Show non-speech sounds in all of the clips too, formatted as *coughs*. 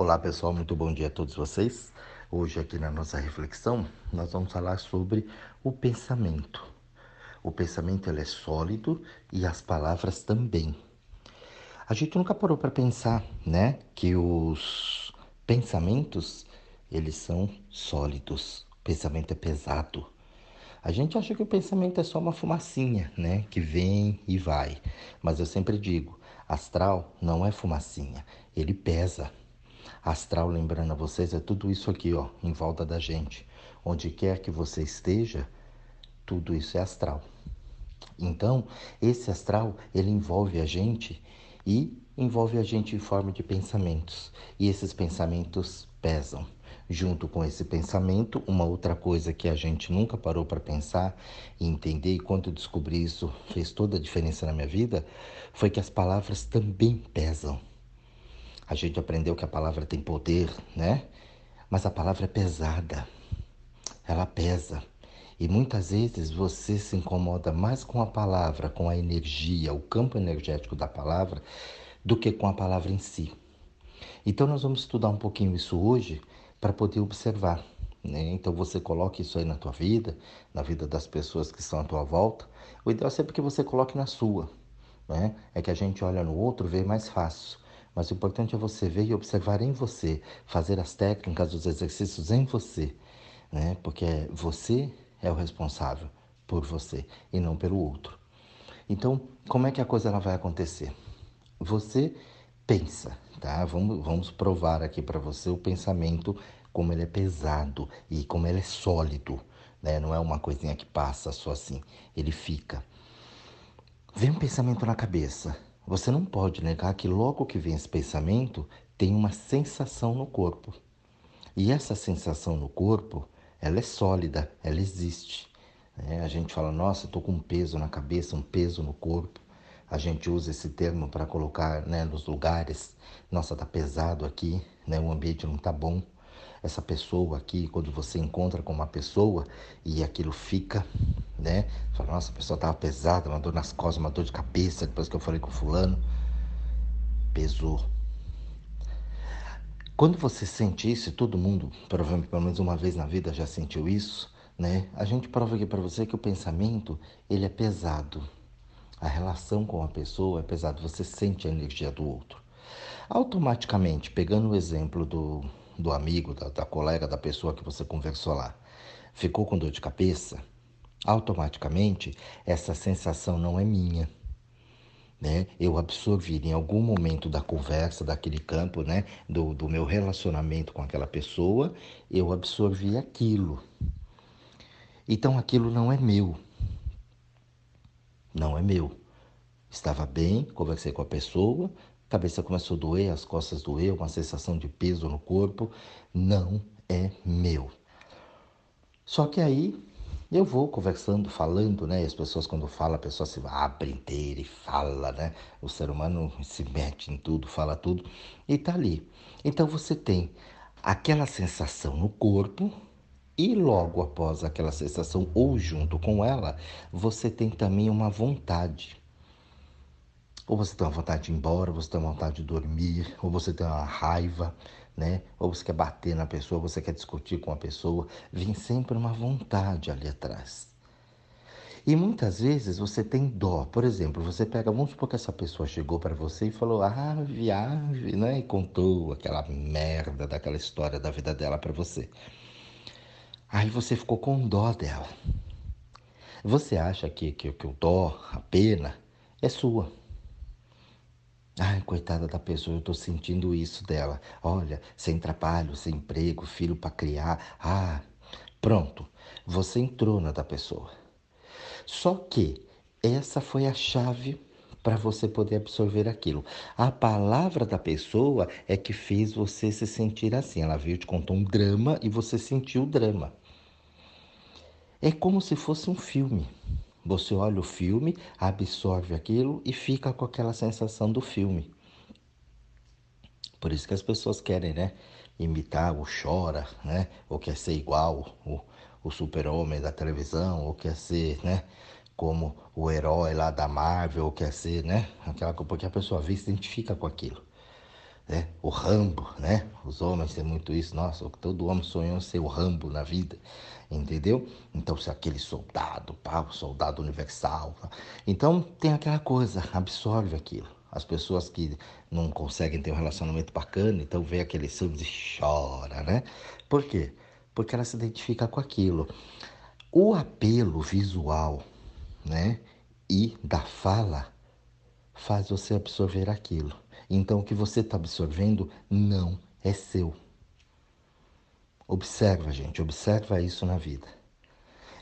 Olá pessoal, muito bom dia a todos vocês. Hoje aqui na nossa reflexão nós vamos falar sobre o pensamento. O pensamento ele é sólido e as palavras também. A gente nunca parou para pensar, né, que os pensamentos eles são sólidos. O pensamento é pesado. A gente acha que o pensamento é só uma fumacinha, né, que vem e vai. Mas eu sempre digo, astral não é fumacinha, ele pesa. Astral, lembrando a vocês, é tudo isso aqui, ó, em volta da gente. Onde quer que você esteja, tudo isso é astral. Então, esse astral, ele envolve a gente e envolve a gente em forma de pensamentos. E esses pensamentos pesam. Junto com esse pensamento, uma outra coisa que a gente nunca parou para pensar e entender, e quando eu descobri isso fez toda a diferença na minha vida, foi que as palavras também pesam. A gente aprendeu que a palavra tem poder, né? Mas a palavra é pesada. Ela pesa. E muitas vezes você se incomoda mais com a palavra, com a energia, o campo energético da palavra, do que com a palavra em si. Então nós vamos estudar um pouquinho isso hoje para poder observar. Né? Então você coloque isso aí na tua vida, na vida das pessoas que estão à tua volta. O ideal é sempre que você coloque na sua. Né? É que a gente olha no outro, vê mais fácil. Mas o importante é você ver e observar em você, fazer as técnicas, os exercícios em você, né? Porque você é o responsável por você e não pelo outro. Então, como é que a coisa ela vai acontecer? Você pensa, tá? Vamos, vamos provar aqui para você o pensamento como ele é pesado e como ele é sólido, né? Não é uma coisinha que passa só assim, ele fica. Vem um pensamento na cabeça, você não pode negar que logo que vem esse pensamento, tem uma sensação no corpo. E essa sensação no corpo, ela é sólida, ela existe. É, a gente fala, nossa, estou com um peso na cabeça, um peso no corpo. A gente usa esse termo para colocar né, nos lugares. Nossa, tá pesado aqui, né, o ambiente não tá bom essa pessoa aqui, quando você encontra com uma pessoa e aquilo fica, né? Fala, nossa, a pessoa estava pesada, uma dor nas costas, uma dor de cabeça, depois que eu falei com fulano. Pesou. Quando você sente isso, todo mundo, provavelmente pelo menos uma vez na vida já sentiu isso, né? A gente prova aqui para você que o pensamento, ele é pesado. A relação com a pessoa é pesado, você sente a energia do outro. Automaticamente, pegando o exemplo do, do amigo, da, da colega, da pessoa que você conversou lá, ficou com dor de cabeça, automaticamente essa sensação não é minha. Né? Eu absorvi em algum momento da conversa, daquele campo, né? do, do meu relacionamento com aquela pessoa, eu absorvi aquilo. Então aquilo não é meu. Não é meu. Estava bem, conversei com a pessoa, a cabeça começou a doer, as costas doer, uma sensação de peso no corpo. Não é meu. Só que aí eu vou conversando, falando, né? As pessoas quando falam, a pessoa se abre inteira e fala, né? O ser humano se mete em tudo, fala tudo e tá ali. Então você tem aquela sensação no corpo e logo após aquela sensação ou junto com ela, você tem também uma vontade. Ou você tem uma vontade de ir embora, você tem uma vontade de dormir, ou você tem uma raiva, né? Ou você quer bater na pessoa, você quer discutir com a pessoa. Vem sempre uma vontade ali atrás. E muitas vezes você tem dó. Por exemplo, você pega, vamos supor que essa pessoa chegou para você e falou, ah, viagem, né? E contou aquela merda daquela história da vida dela para você. Aí você ficou com dó dela. Você acha que, que, que o dó, a pena, é sua. Ai, coitada da pessoa, eu tô sentindo isso dela. Olha, sem trabalho, sem emprego, filho para criar. Ah, pronto. Você entrou na da pessoa. Só que essa foi a chave para você poder absorver aquilo. A palavra da pessoa é que fez você se sentir assim. Ela veio te contou um drama e você sentiu o drama. É como se fosse um filme. Você olha o filme, absorve aquilo e fica com aquela sensação do filme. Por isso que as pessoas querem, né? Imitar o chora, né? Ou quer ser igual o, o super-homem da televisão, ou quer ser, né? Como o herói lá da Marvel, ou quer ser, né? Aquela porque a pessoa vê se identifica com aquilo. Né? O Rambo, né? Os homens têm muito isso. Nossa, todo homem sonhou ser o Rambo na vida, entendeu? Então, se aquele soldado, pá, o soldado universal. Pá. Então, tem aquela coisa, absorve aquilo. As pessoas que não conseguem ter um relacionamento bacana, então vê aquele filmes e chora, né? Por quê? Porque ela se identifica com aquilo. O apelo visual, né? E da fala faz você absorver aquilo. Então o que você está absorvendo não é seu. Observa, gente, observa isso na vida.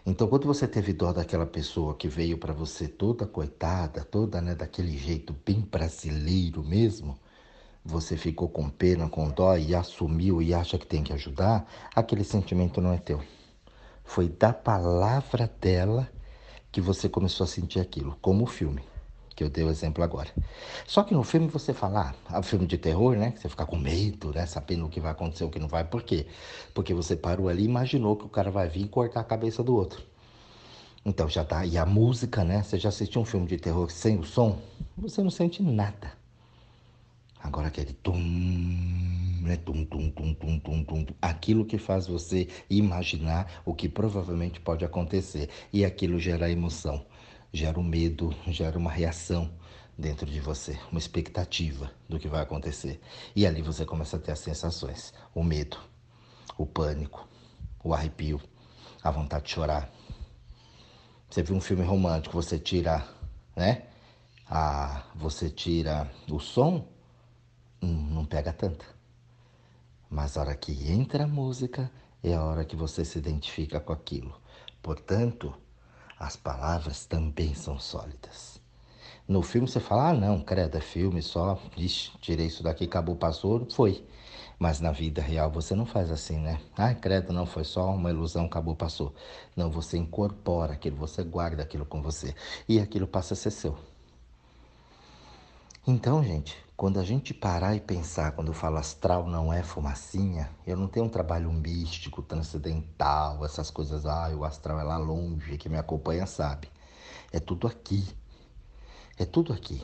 Então, quando você teve dó daquela pessoa que veio para você toda coitada, toda né, daquele jeito bem brasileiro mesmo, você ficou com pena, com dó e assumiu e acha que tem que ajudar, aquele sentimento não é teu. Foi da palavra dela que você começou a sentir aquilo, como o filme que eu dei o exemplo agora. Só que no filme você fala, ah, filme de terror, né? Você fica com medo, né? Sabendo o que vai acontecer, o que não vai. Por quê? Porque você parou ali e imaginou que o cara vai vir e cortar a cabeça do outro. Então já tá. E a música, né? Você já assistiu um filme de terror sem o som? Você não sente nada. Agora aquele tum, né? Tum, tum, tum, tum, tum, tum. Aquilo que faz você imaginar o que provavelmente pode acontecer. E aquilo gera emoção gera um medo, gera uma reação dentro de você, uma expectativa do que vai acontecer. E ali você começa a ter as sensações: o medo, o pânico, o arrepio, a vontade de chorar. Você viu um filme romântico, você tira, né? A, você tira o som, hum, não pega tanto. Mas a hora que entra a música é a hora que você se identifica com aquilo. Portanto, as palavras também são sólidas. No filme você fala, ah não, credo, é filme só, tirei isso daqui, acabou, passou, foi. Mas na vida real você não faz assim, né? Ah, credo, não, foi só uma ilusão, acabou, passou. Não, você incorpora aquilo, você guarda aquilo com você. E aquilo passa a ser seu. Então, gente, quando a gente parar e pensar, quando eu falo astral não é fumacinha, eu não tenho um trabalho místico, transcendental, essas coisas, ah, o astral é lá longe, que me acompanha sabe. É tudo aqui. É tudo aqui.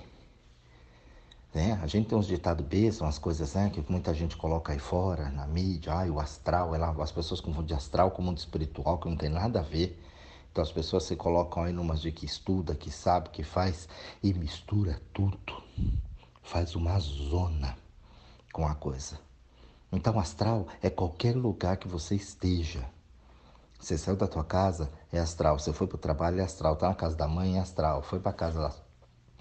Né? A gente tem uns ditados são as coisas né, que muita gente coloca aí fora, na mídia, ah, o astral, é lá, as pessoas confundem astral com mundo espiritual, que não tem nada a ver. Então as pessoas se colocam aí numas de que estuda, que sabe, que faz e mistura tudo faz uma zona com a coisa. Então, astral é qualquer lugar que você esteja. Você saiu da tua casa, é astral. Você foi para o trabalho, é astral. Está na casa da mãe, é astral. Foi para casa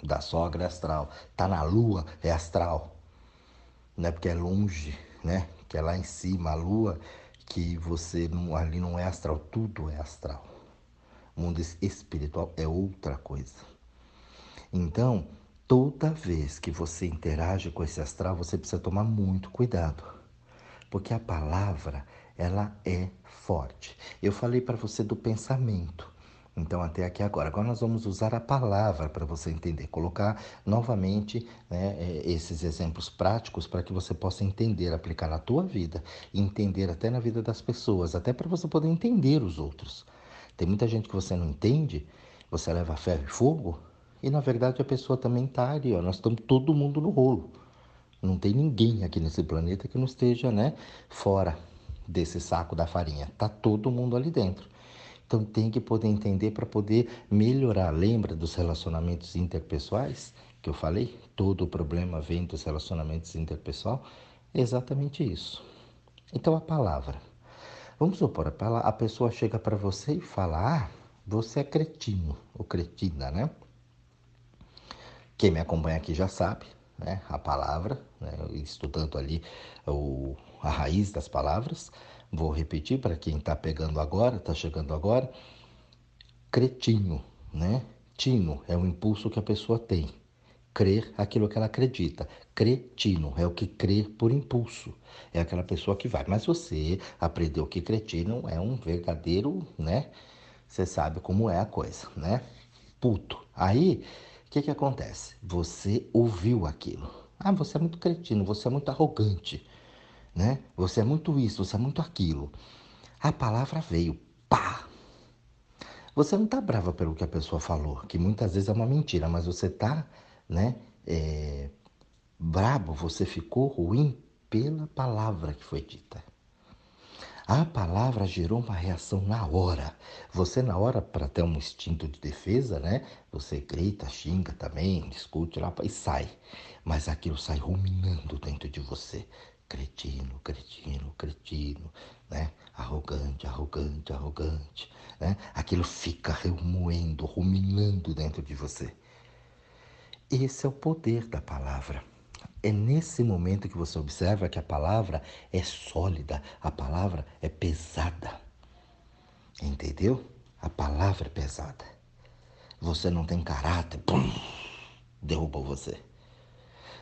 da sogra, é astral. Está na lua, é astral. Não é porque é longe, né? Que é lá em cima, a lua, que você não, ali não é astral. Tudo é astral. O mundo espiritual é outra coisa. Então, Toda vez que você interage com esse astral, você precisa tomar muito cuidado, porque a palavra ela é forte. Eu falei para você do pensamento. Então, até aqui agora. Agora nós vamos usar a palavra para você entender, colocar novamente né, é, esses exemplos práticos para que você possa entender, aplicar na tua vida, entender até na vida das pessoas, até para você poder entender os outros. Tem muita gente que você não entende, você leva ferro e fogo, e na verdade a pessoa também está ali, ó. Nós estamos todo mundo no rolo. Não tem ninguém aqui nesse planeta que não esteja, né, fora desse saco da farinha. Tá todo mundo ali dentro. Então tem que poder entender para poder melhorar. Lembra dos relacionamentos interpessoais que eu falei? Todo o problema vem dos relacionamentos interpessoais. exatamente isso. Então a palavra. Vamos supor, a pessoa chega para você e fala: Ah, você é cretino ou cretina, né? Quem me acompanha aqui já sabe, né, a palavra, né, estudando ali o, a raiz das palavras. Vou repetir para quem está pegando agora, está chegando agora. Cretino, né? Tino é o impulso que a pessoa tem. Crer aquilo que ela acredita. Cretino é o que crê por impulso. É aquela pessoa que vai. Mas você aprendeu que cretino é um verdadeiro, né? Você sabe como é a coisa, né? Puto. Aí que, que acontece? Você ouviu aquilo. Ah, você é muito cretino, você é muito arrogante, né? Você é muito isso, você é muito aquilo. A palavra veio, pá! Você não está brava pelo que a pessoa falou, que muitas vezes é uma mentira, mas você está, né? É, brabo, você ficou ruim pela palavra que foi dita. A palavra gerou uma reação na hora. Você, na hora, para ter um instinto de defesa, né? Você grita, xinga também, discute lá e sai. Mas aquilo sai ruminando dentro de você. Cretino, cretino, cretino, né? Arrogante, arrogante, arrogante, né? Aquilo fica remoendo, ruminando dentro de você. Esse é o poder da palavra. É nesse momento que você observa que a palavra é sólida, a palavra é pesada. Entendeu? A palavra é pesada. Você não tem caráter, pum, derrubou você.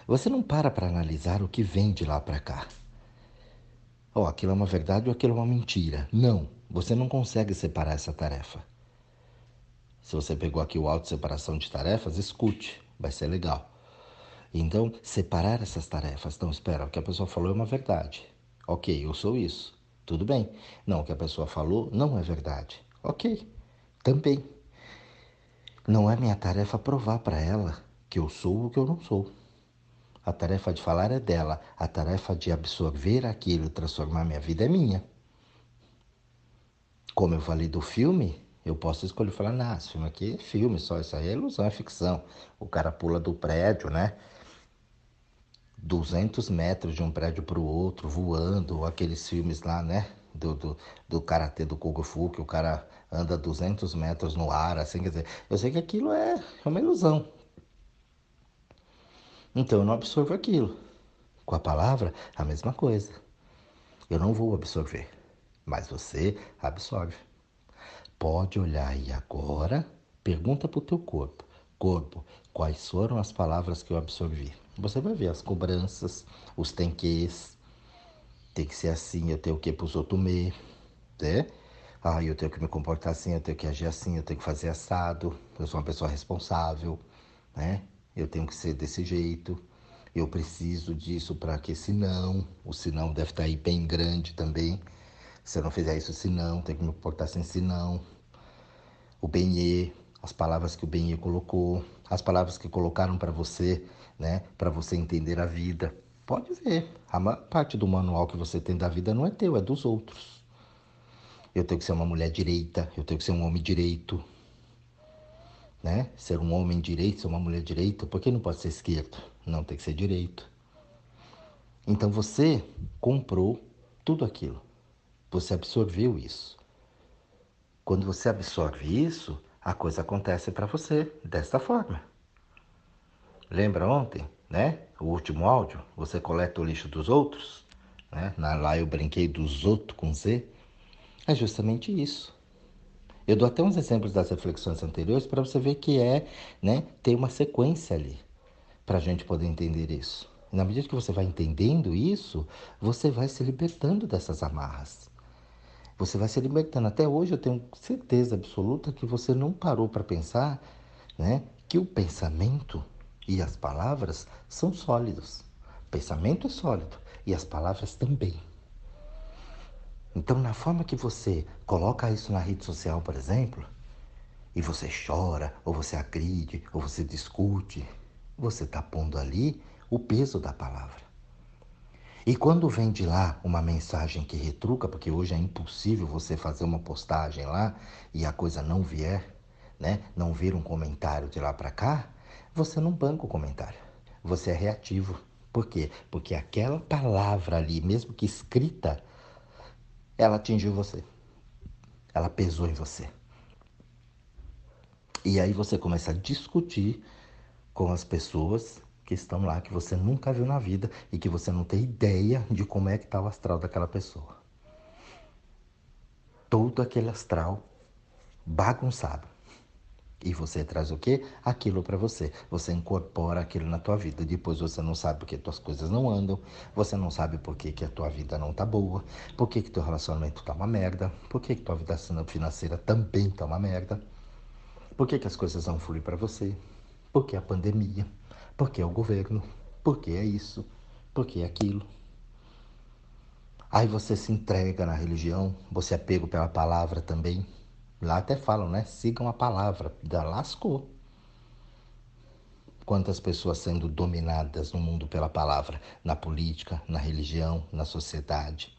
Você não para para analisar o que vem de lá para cá. Oh, aquilo é uma verdade ou aquilo é uma mentira. Não, você não consegue separar essa tarefa. Se você pegou aqui o auto separação de tarefas, escute, vai ser legal. Então, separar essas tarefas. Então, espera, o que a pessoa falou é uma verdade. Ok, eu sou isso. Tudo bem. Não, o que a pessoa falou não é verdade. Ok, também. Não é minha tarefa provar para ela que eu sou o que eu não sou. A tarefa de falar é dela. A tarefa de absorver aquilo e transformar minha vida é minha. Como eu falei do filme, eu posso escolher falar, não, esse filme aqui é filme só, isso aí é ilusão, é ficção. O cara pula do prédio, né? 200 metros de um prédio para o outro, voando, aqueles filmes lá, né? Do, do, do karatê do Kung Fu, que o cara anda 200 metros no ar, assim, quer dizer, eu sei que aquilo é, é uma ilusão. Então eu não absorvo aquilo. Com a palavra, a mesma coisa. Eu não vou absorver, mas você absorve. Pode olhar aí agora, pergunta para o teu corpo. Corpo, quais foram as palavras que eu absorvi? Você vai ver as cobranças, os tem quês. Tem que ser assim, eu tenho que para os outros me, né? Ah, eu tenho que me comportar assim, eu tenho que agir assim, eu tenho que fazer assado. Eu sou uma pessoa responsável, né? Eu tenho que ser desse jeito. Eu preciso disso para que senão, o senão deve estar tá aí bem grande também. Se eu não fizer isso, senão, tem que me comportar assim, senão. O benê, as palavras que o benê colocou, as palavras que colocaram para você né? Para você entender a vida. Pode ver. A parte do manual que você tem da vida não é teu, é dos outros. Eu tenho que ser uma mulher direita, eu tenho que ser um homem direito. Né? Ser um homem direito, ser uma mulher direita, por que não pode ser esquerdo? Não, tem que ser direito. Então você comprou tudo aquilo. Você absorveu isso. Quando você absorve isso, a coisa acontece para você desta forma. Lembra ontem, né? O último áudio, você coleta o lixo dos outros, né? Lá eu brinquei dos outros com Z. É justamente isso. Eu dou até uns exemplos das reflexões anteriores para você ver que é, né? Tem uma sequência ali para a gente poder entender isso. Na medida que você vai entendendo isso, você vai se libertando dessas amarras. Você vai se libertando. Até hoje eu tenho certeza absoluta que você não parou para pensar, né? Que o pensamento e as palavras são sólidos. O pensamento é sólido e as palavras também. Então, na forma que você coloca isso na rede social, por exemplo, e você chora, ou você agride, ou você discute, você está pondo ali o peso da palavra. E quando vem de lá uma mensagem que retruca, porque hoje é impossível você fazer uma postagem lá e a coisa não vier, né? Não vir um comentário de lá para cá, você não banca o comentário. Você é reativo. Por quê? Porque aquela palavra ali, mesmo que escrita, ela atingiu você. Ela pesou em você. E aí você começa a discutir com as pessoas que estão lá, que você nunca viu na vida e que você não tem ideia de como é que está o astral daquela pessoa. Todo aquele astral bagunçado. E você traz o quê? Aquilo para você. Você incorpora aquilo na tua vida. Depois você não sabe porque tuas coisas não andam, você não sabe por que, que a tua vida não tá boa, por que, que teu relacionamento tá uma merda, por que, que tua vida financeira também tá uma merda, por que, que as coisas vão fluir para você, por que a pandemia, por que o governo, por que é isso, por que é aquilo. Aí você se entrega na religião, você é pego pela palavra também. Lá até falam, né? Sigam a palavra. Da lascou. Quantas pessoas sendo dominadas no mundo pela palavra, na política, na religião, na sociedade.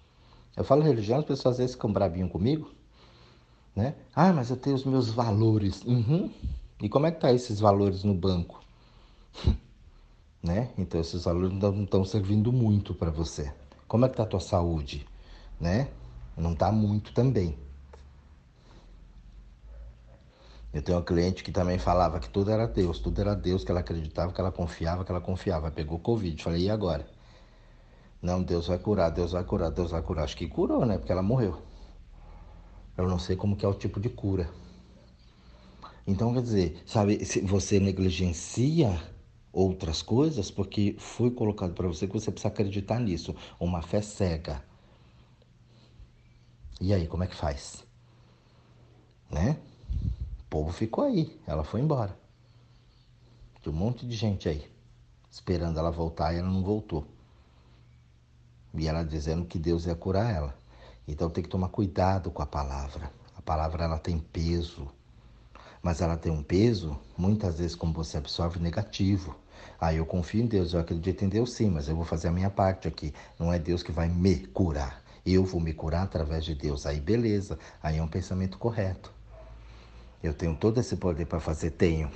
Eu falo religião, as pessoas às vezes ficam bravinhos comigo, né? Ah, mas eu tenho os meus valores. Uhum. E como é que tá esses valores no banco? *laughs* né? Então esses valores não estão servindo muito para você. Como é que tá a tua saúde, né? Não tá muito também. Eu tenho uma cliente que também falava que tudo era Deus, tudo era Deus, que ela acreditava, que ela confiava, que ela confiava. Pegou Covid. Falei, e agora? Não, Deus vai curar, Deus vai curar, Deus vai curar. Acho que curou, né? Porque ela morreu. Eu não sei como que é o tipo de cura. Então, quer dizer, sabe, se você negligencia outras coisas, porque foi colocado para você que você precisa acreditar nisso. Uma fé cega. E aí, como é que faz? Né? povo ficou aí, ela foi embora. Tinha um monte de gente aí, esperando ela voltar e ela não voltou. E ela dizendo que Deus ia curar ela. Então tem que tomar cuidado com a palavra. A palavra ela tem peso, mas ela tem um peso, muitas vezes, como você absorve, negativo. Ah, eu confio em Deus, eu acredito em Deus sim, mas eu vou fazer a minha parte aqui. Não é Deus que vai me curar. Eu vou me curar através de Deus. Aí beleza, aí é um pensamento correto. Eu tenho todo esse poder para fazer? Tenho.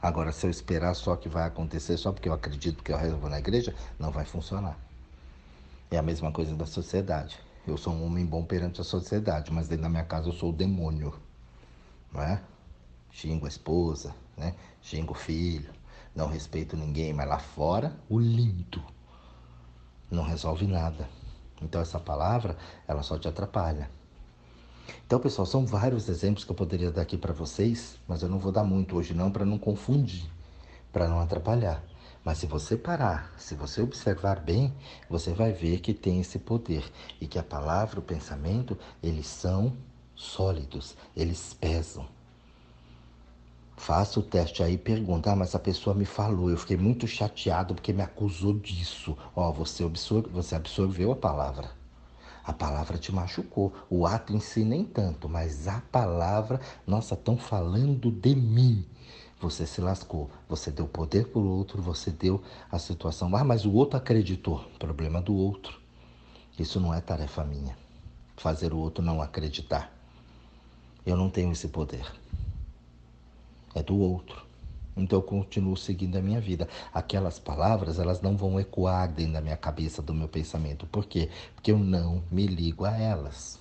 Agora, se eu esperar só que vai acontecer, só porque eu acredito que eu rezo na igreja, não vai funcionar. É a mesma coisa da sociedade. Eu sou um homem bom perante a sociedade, mas dentro da minha casa eu sou o demônio. Não é? Xingo a esposa, né? Xingo o filho, não respeito ninguém, mas lá fora, o lindo. Não resolve nada. Então essa palavra, ela só te atrapalha. Então, pessoal, são vários exemplos que eu poderia dar aqui para vocês, mas eu não vou dar muito hoje não para não confundir, para não atrapalhar. Mas se você parar, se você observar bem, você vai ver que tem esse poder e que a palavra, o pensamento, eles são sólidos, eles pesam. Faça o teste aí e pergunta, ah, mas a pessoa me falou, eu fiquei muito chateado porque me acusou disso. Ó, você, absorve, você absorveu a palavra. A palavra te machucou. O ato em si nem tanto, mas a palavra, nossa, estão falando de mim. Você se lascou. Você deu poder para o outro, você deu a situação. Ah, mas o outro acreditou. Problema do outro. Isso não é tarefa minha. Fazer o outro não acreditar. Eu não tenho esse poder. É do outro. Então eu continuo seguindo a minha vida. Aquelas palavras, elas não vão ecoar dentro da minha cabeça, do meu pensamento. Por quê? Porque eu não me ligo a elas.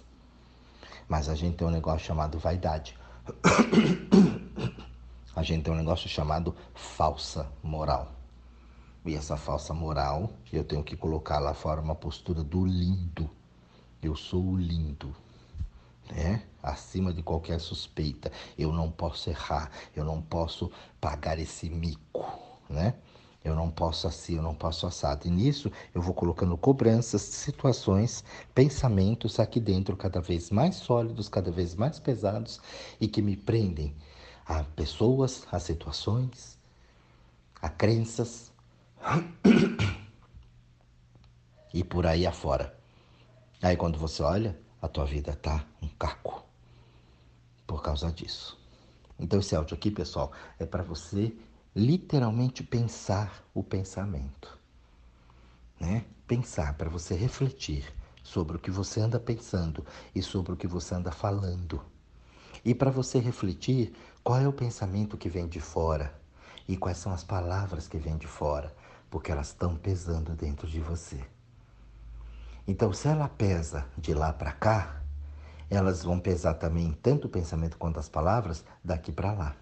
Mas a gente tem um negócio chamado vaidade. *coughs* A gente tem um negócio chamado falsa moral. E essa falsa moral, eu tenho que colocar lá fora uma postura do lindo. Eu sou o lindo né? Acima de qualquer suspeita. Eu não posso errar, eu não posso pagar esse mico, né? Eu não posso assim, eu não posso assado. E nisso eu vou colocando cobranças, situações, pensamentos aqui dentro cada vez mais sólidos, cada vez mais pesados e que me prendem a pessoas, a situações, a crenças *coughs* e por aí afora. Aí quando você olha, a tua vida tá um caco por causa disso. Então esse áudio aqui, pessoal, é para você literalmente pensar o pensamento, né? Pensar para você refletir sobre o que você anda pensando e sobre o que você anda falando. E para você refletir qual é o pensamento que vem de fora e quais são as palavras que vêm de fora, porque elas estão pesando dentro de você. Então, se ela pesa de lá para cá, elas vão pesar também tanto o pensamento quanto as palavras daqui para lá.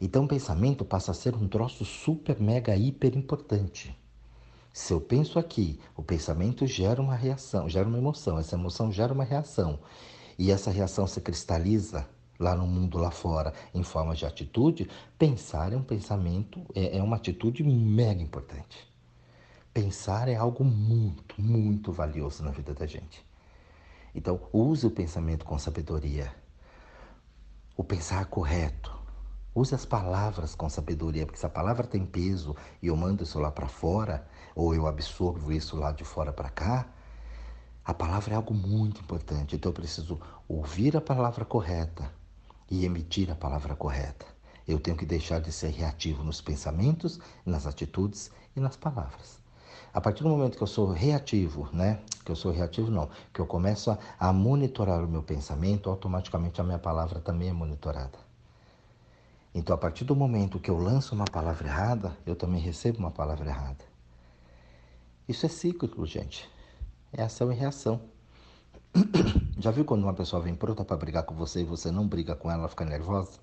Então, o pensamento passa a ser um troço super, mega, hiper importante. Se eu penso aqui, o pensamento gera uma reação, gera uma emoção, essa emoção gera uma reação, e essa reação se cristaliza lá no mundo lá fora em forma de atitude, pensar é um pensamento, é, é uma atitude mega importante. Pensar é algo muito, muito valioso na vida da gente. Então, use o pensamento com sabedoria. O pensar correto. Use as palavras com sabedoria, porque se a palavra tem peso e eu mando isso lá para fora, ou eu absorvo isso lá de fora para cá, a palavra é algo muito importante. Então eu preciso ouvir a palavra correta e emitir a palavra correta. Eu tenho que deixar de ser reativo nos pensamentos, nas atitudes e nas palavras. A partir do momento que eu sou reativo, né? Que eu sou reativo não, que eu começo a, a monitorar o meu pensamento, automaticamente a minha palavra também é monitorada. Então, a partir do momento que eu lanço uma palavra errada, eu também recebo uma palavra errada. Isso é cíclico, gente. É ação e reação. *coughs* Já viu quando uma pessoa vem pronta para brigar com você e você não briga com ela, ela fica nervosa?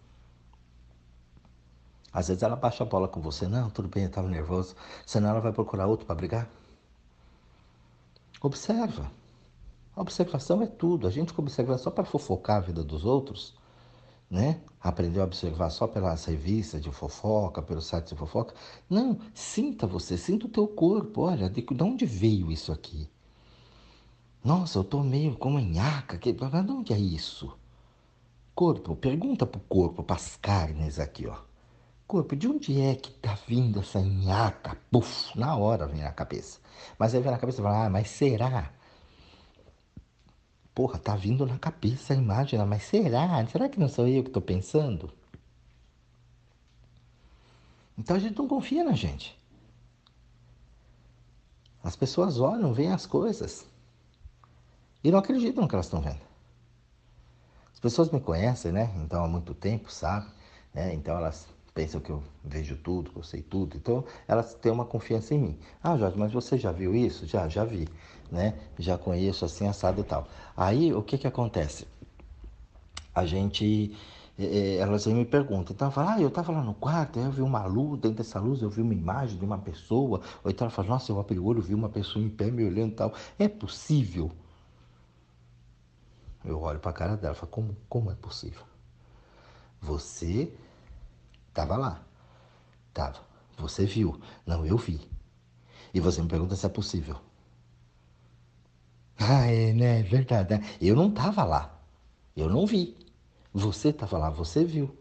Às vezes ela baixa a bola com você, não, tudo bem, eu estava nervoso. Senão ela vai procurar outro para brigar. Observa. A observação é tudo. A gente observa só para fofocar a vida dos outros, né? Aprendeu a observar só pelas revistas de fofoca, pelos sites de fofoca. Não, sinta você, sinta o teu corpo. Olha, de, de onde veio isso aqui? Nossa, eu tô meio com uma nhaca. Que, de onde é isso? Corpo, pergunta pro corpo, pras carnes aqui, ó. Corpo, de onde é que tá vindo essa nhaca? Puf, na hora vem na cabeça. Mas aí vem na cabeça e fala, ah, mas será? Porra, tá vindo na cabeça a imagem, mas será? Será que não sou eu que tô pensando? Então a gente não confia na gente. As pessoas olham, veem as coisas e não acreditam no que elas estão vendo. As pessoas me conhecem, né? Então há muito tempo, sabe? É, então elas pensam que eu vejo tudo, que eu sei tudo. Então, elas têm uma confiança em mim. Ah, Jorge, mas você já viu isso? Já, já vi, né? Já conheço assim, assado e tal. Aí, o que que acontece? A gente, eh, elas aí me perguntam. Então, eu falo, ah, eu estava lá no quarto, eu vi uma luz, dentro dessa luz eu vi uma imagem de uma pessoa. Ou então ela fala, nossa, eu abri o olho, vi uma pessoa em pé me olhando e tal. É possível? Eu olho para a cara dela e falo, como, como é possível? Você Tava lá. Tava. Você viu. Não, eu vi. E você me pergunta se é possível. *laughs* Ah, é, né? É verdade. Né? Eu não tava lá. Eu não vi. Você tava lá, você viu.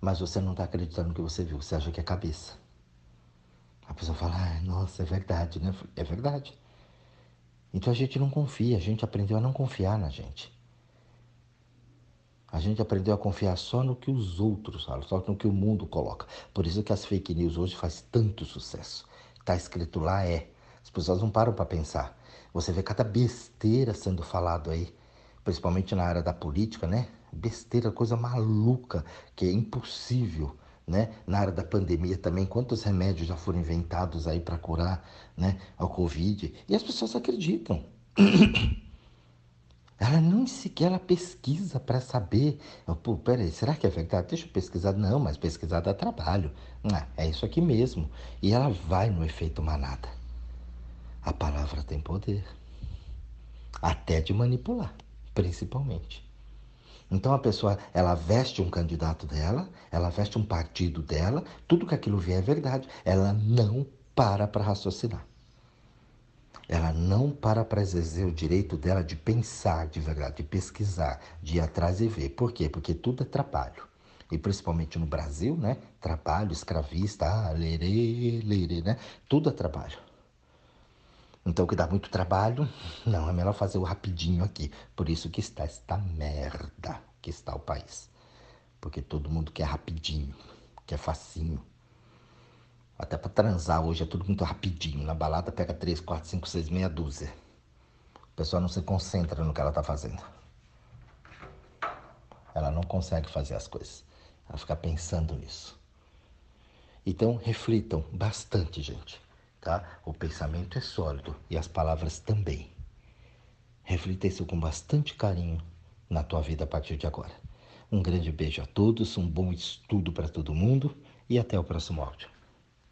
Mas você não está acreditando no que você viu. Você acha que é cabeça. A pessoa fala, ah, nossa, é verdade, né? É verdade. Então a gente não confia, a gente aprendeu a não confiar na gente. A gente aprendeu a confiar só no que os outros falam, só no que o mundo coloca. Por isso que as fake news hoje faz tanto sucesso. Está escrito lá é. As pessoas não param para pensar. Você vê cada besteira sendo falado aí, principalmente na área da política, né? Besteira, coisa maluca, que é impossível, né? Na área da pandemia também, quantos remédios já foram inventados aí para curar, né, a Covid? E as pessoas acreditam. *coughs* Ela não sequer ela pesquisa para saber. Pô, peraí, será que é verdade? Deixa eu pesquisar. Não, mas pesquisar dá trabalho. Ah, é isso aqui mesmo. E ela vai no efeito manada. A palavra tem poder. Até de manipular, principalmente. Então a pessoa, ela veste um candidato dela, ela veste um partido dela, tudo que aquilo vier é verdade. Ela não para para raciocinar. Ela não para para exercer o direito dela de pensar de verdade, de pesquisar, de ir atrás e ver. Por quê? Porque tudo é trabalho. E principalmente no Brasil, né? Trabalho, escravista, ah, lerê, lerê, né? Tudo é trabalho. Então, que dá muito trabalho, *laughs* não, é melhor fazer o rapidinho aqui. Por isso que está esta merda que está o país. Porque todo mundo quer rapidinho, quer facinho. Até para transar hoje é tudo muito rapidinho. Na balada pega 3, 4, 5, 6, meia dúzia. A pessoa não se concentra no que ela está fazendo. Ela não consegue fazer as coisas. Ela fica pensando nisso. Então, reflitam bastante, gente. Tá? O pensamento é sólido e as palavras também. Reflita isso com bastante carinho na tua vida a partir de agora. Um grande beijo a todos, um bom estudo para todo mundo e até o próximo áudio.